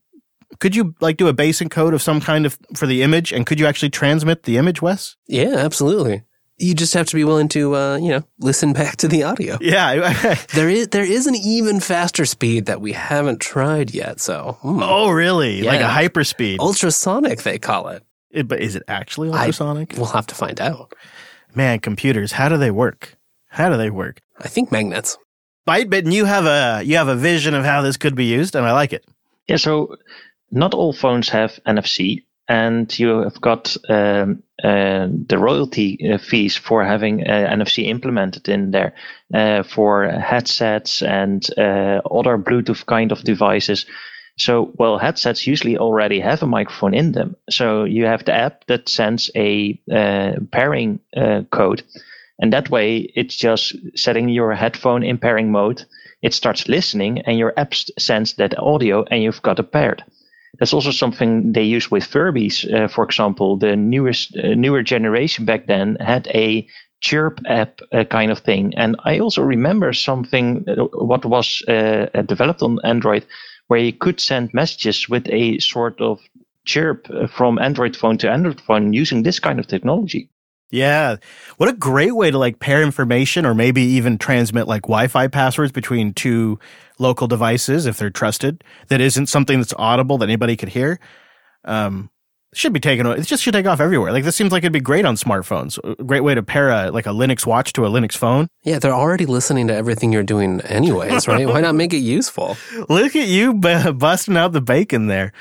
could you like do a base encode of some kind of for the image and could you actually transmit the image, Wes? Yeah, absolutely. You just have to be willing to, uh, you know, listen back to the audio. Yeah. There is there is an even faster speed that we haven't tried yet. So hmm. oh, really? Like a hyperspeed. ultrasonic, they call it. It- but is it actually I- ultrasonic? We'll have to find out. Man, computers, how do they work? How do they work? I think magnets. Bytebit, you have a you have a vision of how this could be used, and I like it. Yeah, so not all phones have NFC, and you have got um, uh, the royalty uh, fees for having uh, NFC implemented in there uh, for headsets and other Bluetooth kind of devices. So, well, headsets usually already have a microphone in them. So you have the app that sends a uh, pairing uh, code, and that way it's just setting your headphone in pairing mode. It starts listening, and your app sends that audio, and you've got it paired. That's also something they use with Furbies. Uh, for example, the newest uh, newer generation back then had a chirp app uh, kind of thing. And I also remember something uh, what was uh, uh, developed on Android where you could send messages with a sort of chirp from Android phone to Android phone using this kind of technology. Yeah. What a great way to like pair information or maybe even transmit like Wi-Fi passwords between two local devices if they're trusted. That isn't something that's audible that anybody could hear. Um should be taken away. it just should take off everywhere. Like this seems like it'd be great on smartphones. A great way to pair a like a Linux watch to a Linux phone. Yeah, they're already listening to everything you're doing anyways, right? Why not make it useful? Look at you bu- busting out the bacon there.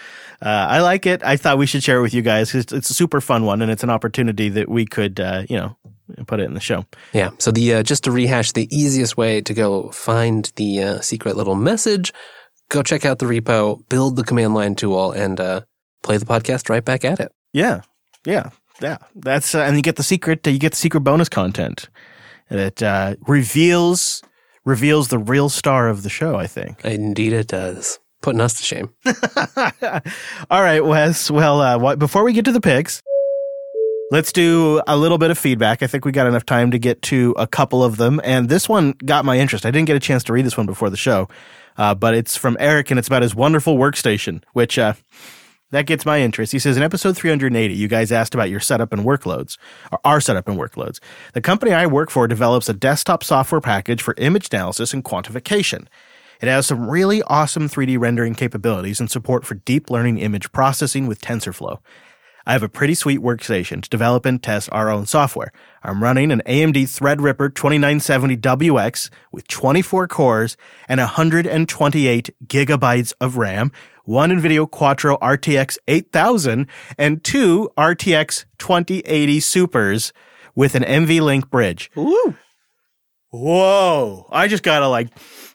Uh, I like it. I thought we should share it with you guys 'cause it's a super fun one and it's an opportunity that we could, uh, you know, put it in the show. Yeah. So the uh, just to rehash, the easiest way to go find the uh, secret little message, go check out the repo, build the command line tool, and uh, play the podcast right back at it. Yeah, yeah, yeah. That's uh, and you get the secret. You get the secret bonus content that uh, reveals reveals the real star of the show. I think. Indeed, it does. Putting us to shame. All right, Wes. Well, uh, before we get to the picks, let's do a little bit of feedback. I think we got enough time to get to a couple of them, and this one got my interest. I didn't get a chance to read this one before the show, uh, but it's from Eric, and it's about his wonderful workstation, which. Uh, that gets my interest. He says in episode 380, you guys asked about your setup and workloads, or our setup and workloads. The company I work for develops a desktop software package for image analysis and quantification. It has some really awesome 3D rendering capabilities and support for deep learning image processing with TensorFlow. I have a pretty sweet workstation to develop and test our own software. I'm running an AMD Threadripper 2970WX with 24 cores and 128 gigabytes of RAM, one NVIDIA Quadro RTX 8000, and two RTX 2080 Supers with an NVLink bridge. Woo! Whoa. I just gotta like,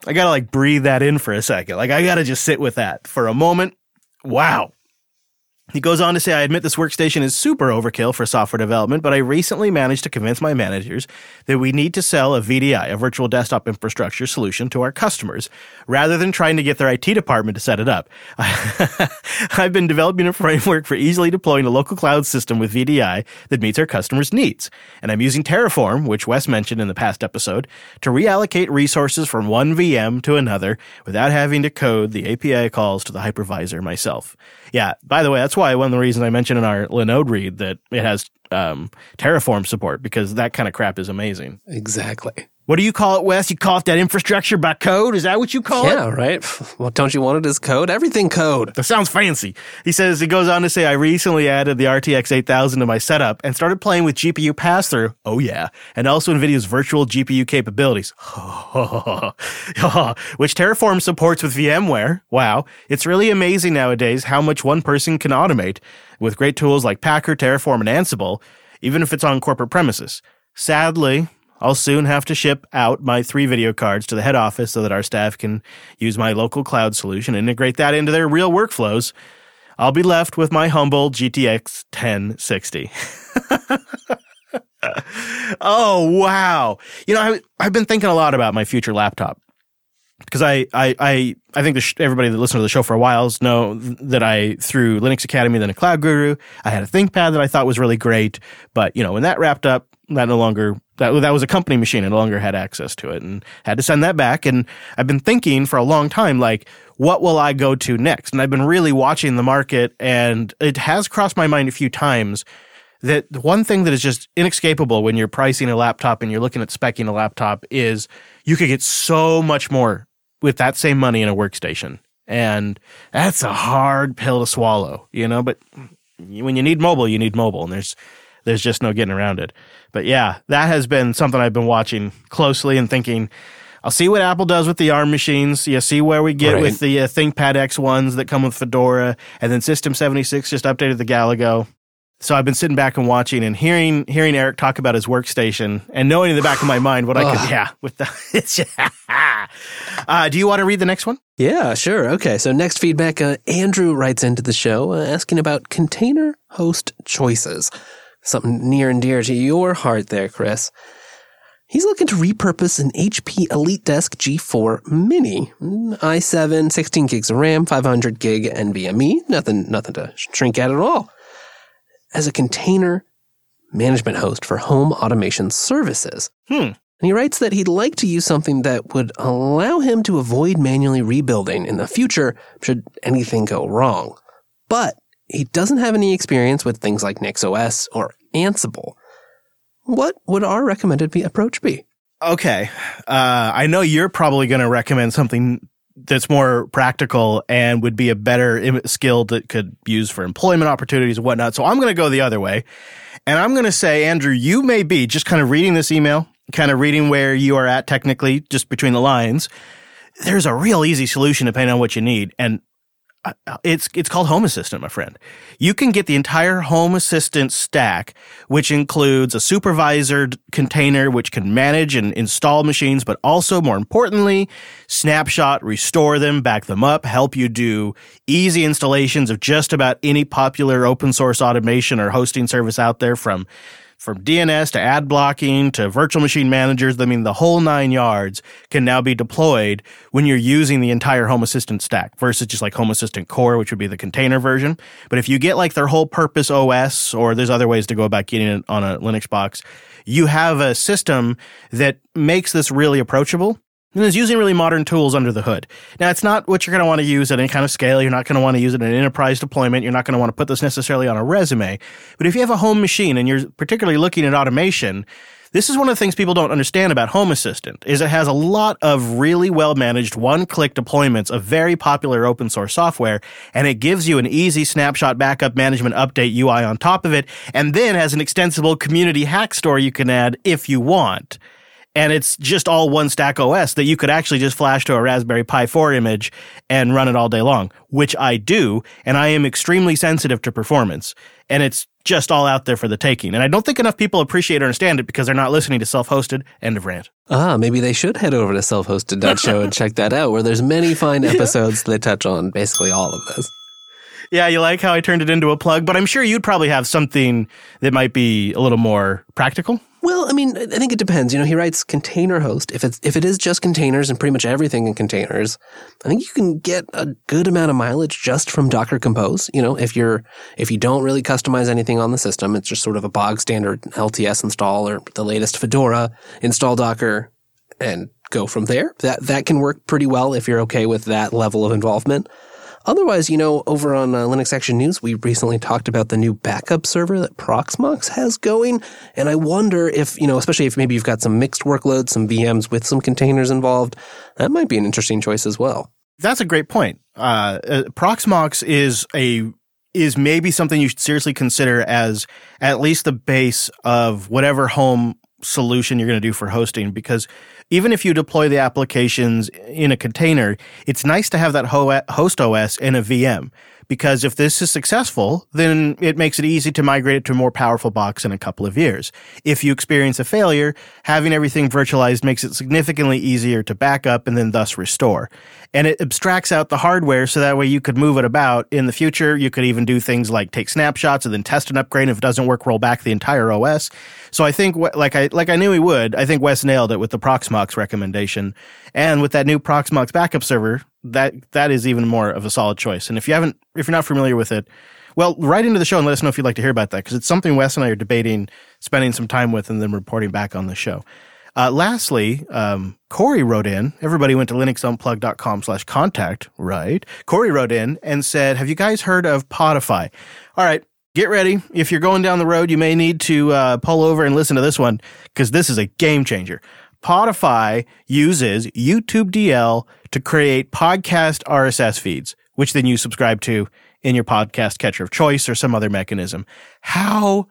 I gotta like breathe that in for a second. Like, I gotta just sit with that for a moment. Wow. He goes on to say, I admit this workstation is super overkill for software development, but I recently managed to convince my managers that we need to sell a VDI, a virtual desktop infrastructure solution to our customers, rather than trying to get their IT department to set it up. I've been developing a framework for easily deploying a local cloud system with VDI that meets our customers' needs. And I'm using Terraform, which Wes mentioned in the past episode, to reallocate resources from one VM to another without having to code the API calls to the hypervisor myself. Yeah, by the way, that's why one of the reasons I mentioned in our Linode read that it has um, Terraform support because that kind of crap is amazing. Exactly. What do you call it, Wes? You call it that infrastructure by code? Is that what you call it? Yeah, right. Well, don't you want it as code? Everything code. That sounds fancy. He says, he goes on to say, I recently added the RTX 8000 to my setup and started playing with GPU pass through. Oh, yeah. And also NVIDIA's virtual GPU capabilities, which Terraform supports with VMware. Wow. It's really amazing nowadays how much one person can automate with great tools like Packer, Terraform, and Ansible, even if it's on corporate premises. Sadly, I'll soon have to ship out my three video cards to the head office so that our staff can use my local cloud solution and integrate that into their real workflows. I'll be left with my humble GTX 1060. oh, wow. You know, I, I've been thinking a lot about my future laptop because I, I, I, I think sh- everybody that listened to the show for a while know that I, through Linux Academy, then a Cloud Guru, I had a ThinkPad that I thought was really great. But, you know, when that wrapped up, that no longer, that, that was a company machine. I no longer had access to it and had to send that back. And I've been thinking for a long time, like, what will I go to next? And I've been really watching the market and it has crossed my mind a few times that the one thing that is just inescapable when you're pricing a laptop and you're looking at specing a laptop is you could get so much more with that same money in a workstation. And that's a hard pill to swallow, you know, but when you need mobile, you need mobile and there's there's just no getting around it. But yeah, that has been something I've been watching closely and thinking I'll see what Apple does with the ARM machines. You see where we get Right. with the uh, ThinkPad X ones that come with Fedora, and then System 76 just updated the Galago. So I've been sitting back and watching and hearing hearing Eric talk about his workstation and knowing in the back of my mind what I could yeah with the uh, do you want to read the next one? Yeah, sure. Okay. So next feedback, uh, Andrew writes into the show uh, asking about container host choices. Something near and dear to your heart there, Chris. He's looking to repurpose an HP EliteDesk G4 Mini, Mm, i7, 16 gigs of RAM, 500 gig NVMe, nothing, nothing to shrink at at all, as a container management host for home automation services. Hmm. And he writes that he'd like to use something that would allow him to avoid manually rebuilding in the future should anything go wrong. But he doesn't have any experience with things like NixOS or Ansible. What would our recommended approach be? Okay. Uh, I know you're probably going to recommend something that's more practical and would be a better skill that could use for employment opportunities and whatnot. So I'm going to go the other way. And I'm going to say, Andrew, you may be just kind of reading this email, kind of reading where you are at technically, just between the lines. There's a real easy solution depending on what you need. And Uh, it's it's called Home Assistant, my friend. You can get the entire Home Assistant stack, which includes a supervisor container which can manage and install machines, but also more importantly, snapshot, restore them, back them up, help you do easy installations of just about any popular open source automation or hosting service out there from from DNS to ad blocking to virtual machine managers, I mean, the whole nine yards can now be deployed when you're using the entire Home Assistant stack versus just like Home Assistant Core, which would be the container version. But if you get like their whole purpose OS, or there's other ways to go about getting it on a Linux box, you have a system that makes this really approachable. And is using really modern tools under the hood. Now, it's not what you're going to want to use at any kind of scale. You're not going to want to use it in an enterprise deployment. You're not going to want to put this necessarily on a resume. But if you have a home machine and you're particularly looking at automation, this is one of the things people don't understand about Home Assistant is it has a lot of really well managed one-click deployments of very popular open source software and it gives you an easy snapshot backup management update UI on top of it and then has an extensible community hack store you can add if you want and it's just all one stack OS that you could actually just flash to a Raspberry Pi 4 image and run it all day long, which I do, and I am extremely sensitive to performance. And it's just all out there for the taking. And I don't think enough people appreciate or understand it because they're not listening to self-hosted. End of rant. Ah, maybe they should head over to selfhosted.show and check that out, where there's many fine episodes that touch on basically all of this. Yeah, you like how I turned it into a plug, but I'm sure you'd probably have something that might be a little more practical. Well, I mean, I think it depends. You know, he writes container host. If it's if it is just containers and pretty much everything in containers, I think you can get a good amount of mileage just from Docker Compose. You know, if you're if you don't really customize anything on the system, it's just sort of a bog standard LTS install or the latest Fedora install Docker and go from there. That that can work pretty well if you're okay with that level of involvement. Otherwise, you know, over on uh, Linux Action News, we recently talked about the new backup server that Proxmox has going. And I wonder if, you know, especially if maybe you've got some mixed workloads, some VMs with some containers involved, that might be an interesting choice as well. That's a great point. Uh, uh, Proxmox is a is maybe something you should seriously consider as at least the base of whatever home solution you're going to do for hosting because even if you deploy the applications in a container, it's nice to have that host OS in a VM because if this is successful, then it makes it easy to migrate it to a more powerful box in a couple of years. If you experience a failure, having everything virtualized makes it significantly easier to back up and then thus restore. And it abstracts out the hardware so that way you could move it about in the future. You could even do things like take snapshots and then test an upgrade. And If it doesn't work, roll back the entire OS. So I think, like I like I knew he would. I think Wes nailed it with the Proxmox recommendation, and with that new Proxmox backup server, that that is even more of a solid choice. And if you haven't, if you're not familiar with it, well, write into the show and let us know if you'd like to hear about that because it's something Wes and I are debating, spending some time with, and then reporting back on the show. Uh, lastly, um, Corey wrote in. Everybody went to linuxunplug.com slash contact, right? Corey wrote in and said, have you guys heard of Podify? All right. Get ready. If you're going down the road, you may need to uh, pull over and listen to this one because this is a game changer. Podify uses YouTube DL to create podcast RSS feeds, which then you subscribe to in your podcast catcher of choice or some other mechanism. How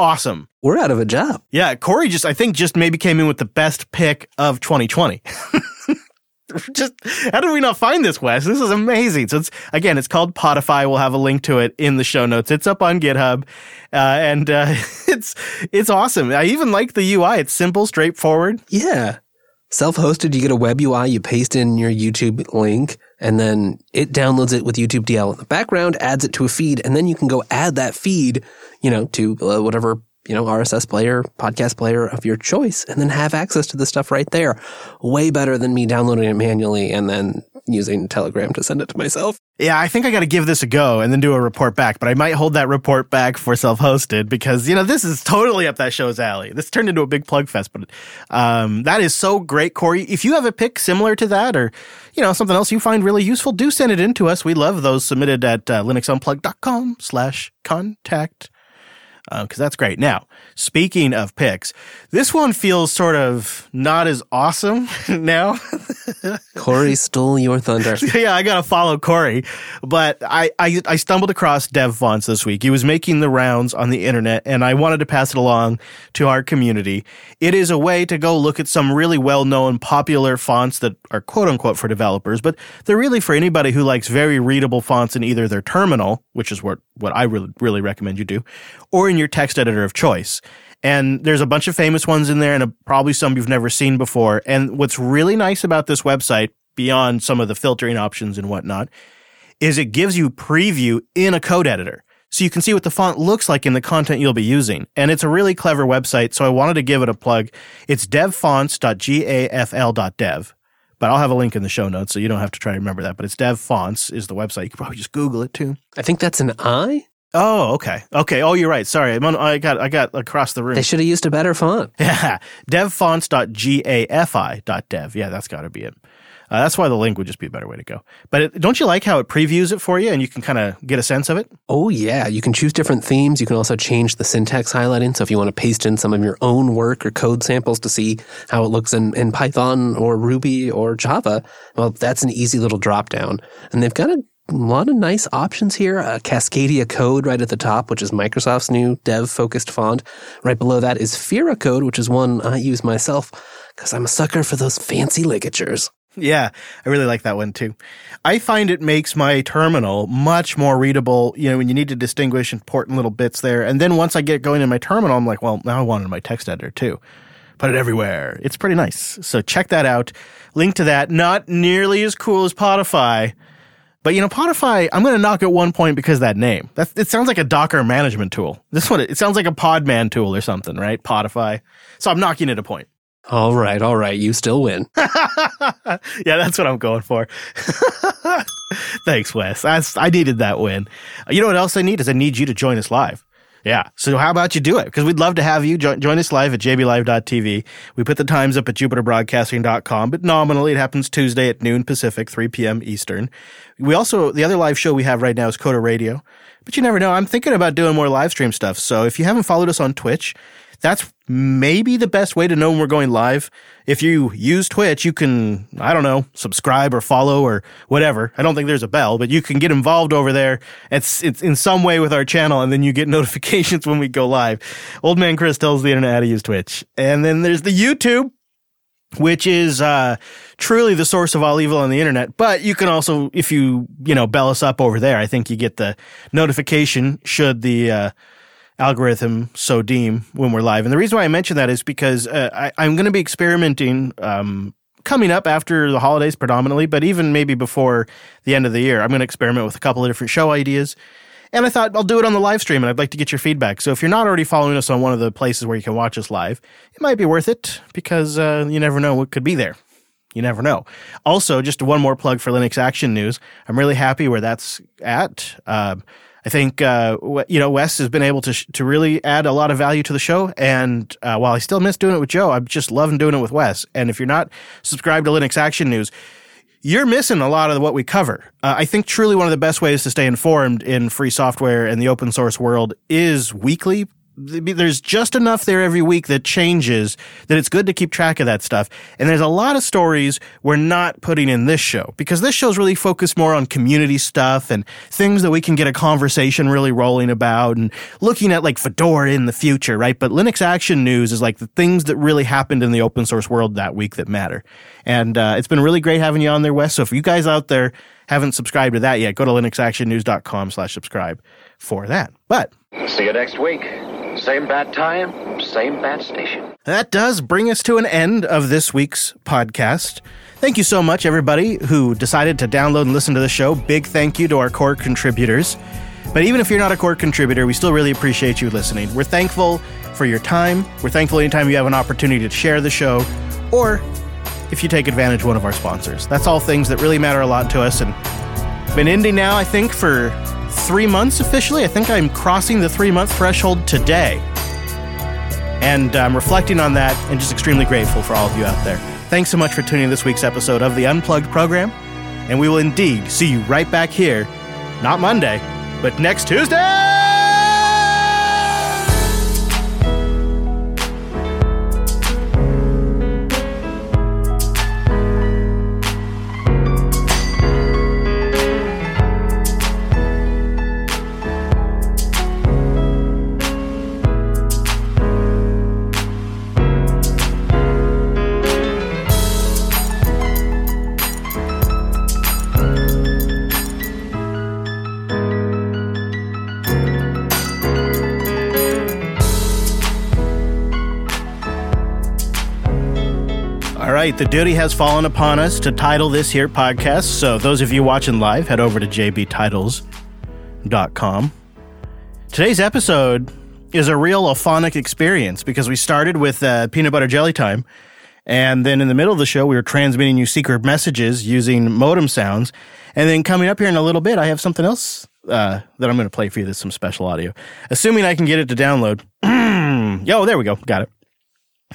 awesome. We're out of a job. Yeah, Corey just I think just maybe came in with the best pick of 2020. just how did we not find this, Wes? This is amazing. So it's again, it's called Podify. We'll have a link to it in the show notes. It's up on GitHub, uh, and uh, it's it's awesome. I even like the UI. It's simple, straightforward. Yeah, self-hosted. You get a web UI. You paste in your YouTube link, and then it downloads it with YouTube DL in the background, adds it to a feed, and then you can go add that feed, you know, to uh, whatever you know, RSS player, podcast player of your choice, and then have access to the stuff right there. Way better than me downloading it manually and then using Telegram to send it to myself. Yeah, I think I got to give this a go and then do a report back, but I might hold that report back for self hosted because, you know, this is totally up that show's alley. This turned into a big plug fest, but um, that is so great, Corey. If you have a pick similar to that or, you know, something else you find really useful, do send it in to us. We love those submitted at uh, linuxunplug.com slash contact because uh, that's great. Now, speaking of picks, this one feels sort of not as awesome now. Corey stole your thunder. yeah, I gotta follow Corey, but I, I I stumbled across Dev Fonts this week. He was making the rounds on the internet, and I wanted to pass it along to our community. It is a way to go look at some really well known, popular fonts that are quote unquote for developers, but they're really for anybody who likes very readable fonts in either their terminal, which is what what I really really recommend you do, or in your text editor of choice. And there's a bunch of famous ones in there and a, probably some you've never seen before. And what's really nice about this website, beyond some of the filtering options and whatnot, is it gives you preview in a code editor. So you can see what the font looks like in the content you'll be using. And it's a really clever website, so I wanted to give it a plug. It's devfonts.gafl.dev. But I'll have a link in the show notes, so you don't have to try to remember that. But it's Dev Fonts is the website. You could probably just Google it too. I think that's an I. Oh, okay. Okay. Oh, you're right. Sorry. I'm on, I got I got across the room. They should have used a better font. Yeah. devfonts.gafi.dev. Yeah, that's got to be it. Uh, that's why the link would just be a better way to go. But it, don't you like how it previews it for you and you can kind of get a sense of it? Oh, yeah. You can choose different themes. You can also change the syntax highlighting. So if you want to paste in some of your own work or code samples to see how it looks in, in Python or Ruby or Java, well, that's an easy little drop down. And they've got a lot of nice options here. Uh, Cascadia Code right at the top, which is Microsoft's new dev focused font. Right below that is Fira Code, which is one I use myself because I'm a sucker for those fancy ligatures. Yeah, I really like that one too. I find it makes my terminal much more readable, you know, when you need to distinguish important little bits there. And then once I get going in my terminal, I'm like, well, now I want it in my text editor too. Put it everywhere. It's pretty nice. So check that out. Link to that. Not nearly as cool as Podify. But you know, Podify, I'm going to knock at one point because that name. That it sounds like a Docker management tool. This one, it sounds like a Podman tool or something, right? Podify. So I'm knocking it a point. All right, all right. You still win. yeah, that's what I'm going for. Thanks, Wes. That's, I needed that win. You know what else I need is I need you to join us live. Yeah. So how about you do it? Because we'd love to have you join, join us live at jblive.tv. We put the times up at jupiterbroadcasting.com, but nominally it happens Tuesday at noon Pacific, 3 p.m. Eastern. We also, the other live show we have right now is Coder Radio. But you never know. I'm thinking about doing more live stream stuff. So if you haven't followed us on Twitch, that's maybe the best way to know when we're going live. If you use Twitch, you can, I don't know, subscribe or follow or whatever. I don't think there's a bell, but you can get involved over there. It's, it's in some way with our channel and then you get notifications when we go live. Old man Chris tells the internet how to use Twitch. And then there's the YouTube which is uh, truly the source of all evil on the internet. But you can also, if you you know bell us up over there, I think you get the notification should the uh, algorithm so deem when we're live. And the reason why I mention that is because uh, I, I'm going to be experimenting. Um, coming up after the holidays predominantly, but even maybe before the end of the year, I'm going to experiment with a couple of different show ideas. And I thought I'll do it on the live stream and I'd like to get your feedback. So if you're not already following us on one of the places where you can watch us live, it might be worth it because uh, you never know what could be there. You never know. Also, just one more plug for Linux Action News. I'm really happy where that's at. Uh, I think uh, you know Wes has been able to sh- to really add a lot of value to the show, and uh, while I still miss doing it with Joe, I'm just loving doing it with Wes. And if you're not subscribed to Linux Action News, you're missing a lot of what we cover. Uh, I think truly one of the best ways to stay informed in free software and the open source world is weekly there's just enough there every week that changes that it's good to keep track of that stuff. And there's a lot of stories we're not putting in this show because this show's really focused more on community stuff and things that we can get a conversation really rolling about and looking at like Fedora in the future, right? But Linux Action News is like the things that really happened in the open source world that week that matter. And uh, it's been really great having you on there, Wes. So if you guys out there haven't subscribed to that yet, go to linuxactionnews.com slash subscribe for that. But See you next week. Same bad time, same bad station. that does bring us to an end of this week's podcast. Thank you so much, everybody who decided to download and listen to the show. Big thank you to our core contributors. But even if you're not a core contributor, we still really appreciate you listening. We're thankful for your time. We're thankful anytime you have an opportunity to share the show or if you take advantage of one of our sponsors. That's all things that really matter a lot to us and been ending now, I think, for three months officially. I think I'm crossing the three month threshold today. And I'm reflecting on that and just extremely grateful for all of you out there. Thanks so much for tuning in this week's episode of the Unplugged program. And we will indeed see you right back here, not Monday, but next Tuesday! Right, the duty has fallen upon us to title this here podcast. So, those of you watching live, head over to jbtitles.com. Today's episode is a real ophonic experience because we started with uh, peanut butter jelly time. And then in the middle of the show, we were transmitting you secret messages using modem sounds. And then coming up here in a little bit, I have something else uh, that I'm going to play for you. This some special audio, assuming I can get it to download. Yo, there we go. Got it.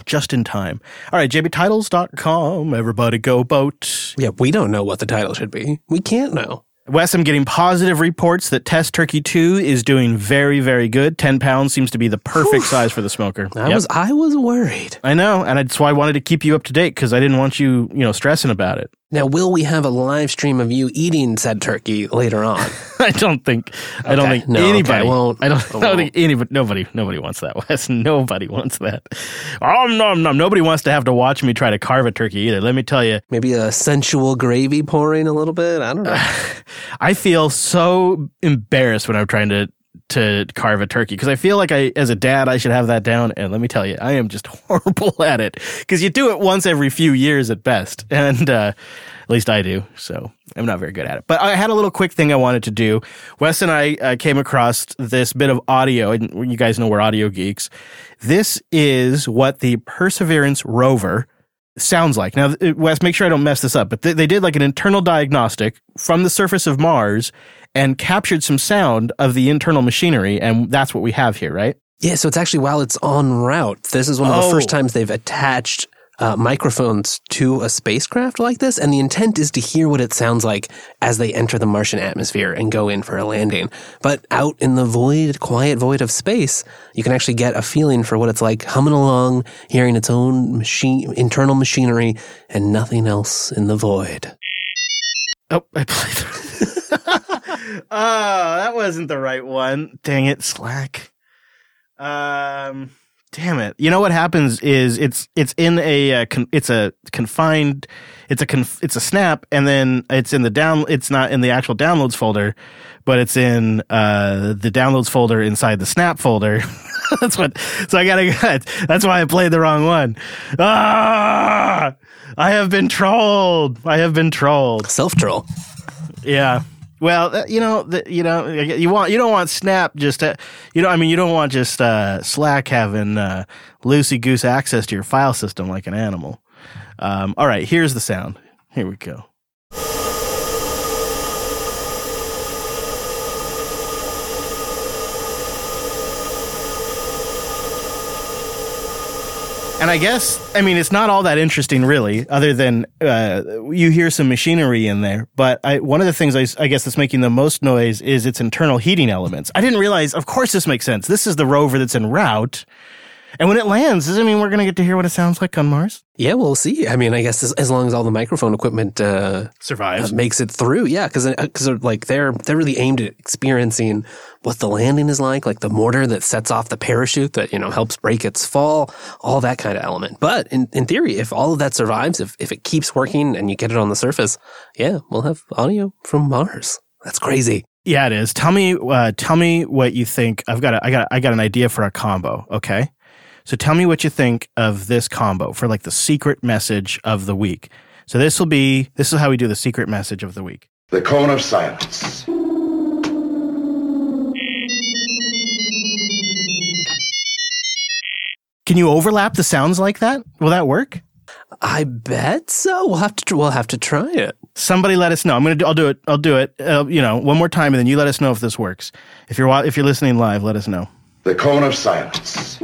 Just in time. All right, jbtitles.com. Everybody go boat. Yeah, we don't know what the title should be. We can't know. Wes, I'm getting positive reports that Test Turkey 2 is doing very, very good. 10 pounds seems to be the perfect size for the smoker. I Yep. was I was worried. I know, and that's why I wanted to keep you up to date because I didn't want you, you know, stressing about it. Now, will we have a live stream of you eating said turkey later on? I don't think. I don't think No, okay, anybody. won't. I don't, I I don't think anybody. Nobody. Nobody wants that. Wes. Nobody wants that. Oh no, no. Nobody wants to have to watch me try to carve a turkey either. Let me tell you. Maybe a sensual gravy pouring a little bit. I don't know. I feel so embarrassed when I'm trying to to carve a turkey because I feel like I, as a dad, I should have that down. And let me tell you, I am just horrible at it because you do it once every few years at best, and uh, at least I do. So I'm not very good at it. But I had a little quick thing I wanted to do. Wes and I uh, came across this bit of audio, and you guys know we're audio geeks. This is what the Perseverance rover sounds like. Now, Wes, make sure I don't mess this up, but they, they did like an internal diagnostic from the surface of Mars and captured some sound of the internal machinery, and that's what we have here, right? Yeah, so it's actually while it's en route. This is one of the Oh. first times they've attached uh, microphones to a spacecraft like this, and the intent is to hear what it sounds like as they enter the Martian atmosphere and go in for a landing. But out in the void, quiet void of space, you can actually get a feeling for what it's like humming along, hearing its own machine, internal machinery, and nothing else in the void. Oh, I played. oh, that wasn't the right one. Dang it, Slack. Um, damn it. You know what happens is it's it's in a uh, con- it's a confined it's a conf- it's a snap and then it's in the down it's not in the actual downloads folder, but it's in uh the downloads folder inside the snap folder. that's what. So I gotta. That's why I played the wrong one. Ah! I have been trolled. I have been trolled. Self troll. Yeah. Well, uh, you know, the, you know, you want you don't want Snap just to, you know, I mean, you don't want just uh, Slack having uh, loosey goose access to your file system like an animal. Um, all right, here's the sound. Here we go. And I guess, I mean, it's not all that interesting, really, other than uh, you hear some machinery in there. But I, one of the things I guess that's making the most noise is its internal heating elements. I didn't realize, of course, this makes sense. This is the rover that's en route. And when it lands, does it mean we're going to get to hear what it sounds like on Mars? Yeah, we'll see. I mean, I guess as, as long as all the microphone equipment uh, Survives. uh, makes it through. Yeah, because because like they're they're really aimed at experiencing what the landing is like, like the mortar that sets off the parachute that you know helps break its fall, all that kind of element. But in, in theory, if all of that survives, if if it keeps working and you get it on the surface, yeah, we'll have audio from Mars. That's crazy. Yeah, it is. Tell me, uh, tell me what you think. I've got, a, I got, I got an idea for a combo. Okay, so tell me what you think of this combo for like the secret message of the week. So this will be, this is how we do the secret message of the week. The cone of silence. Can you overlap the sounds like that? Will that work? I bet so. We'll have to we'll have to try it. Somebody let us know. I'm gonna. Do, I'll do it. I'll do it. Uh, you know, one more time, and then you let us know if this works. If you're if you're listening live, let us know. The cone of silence.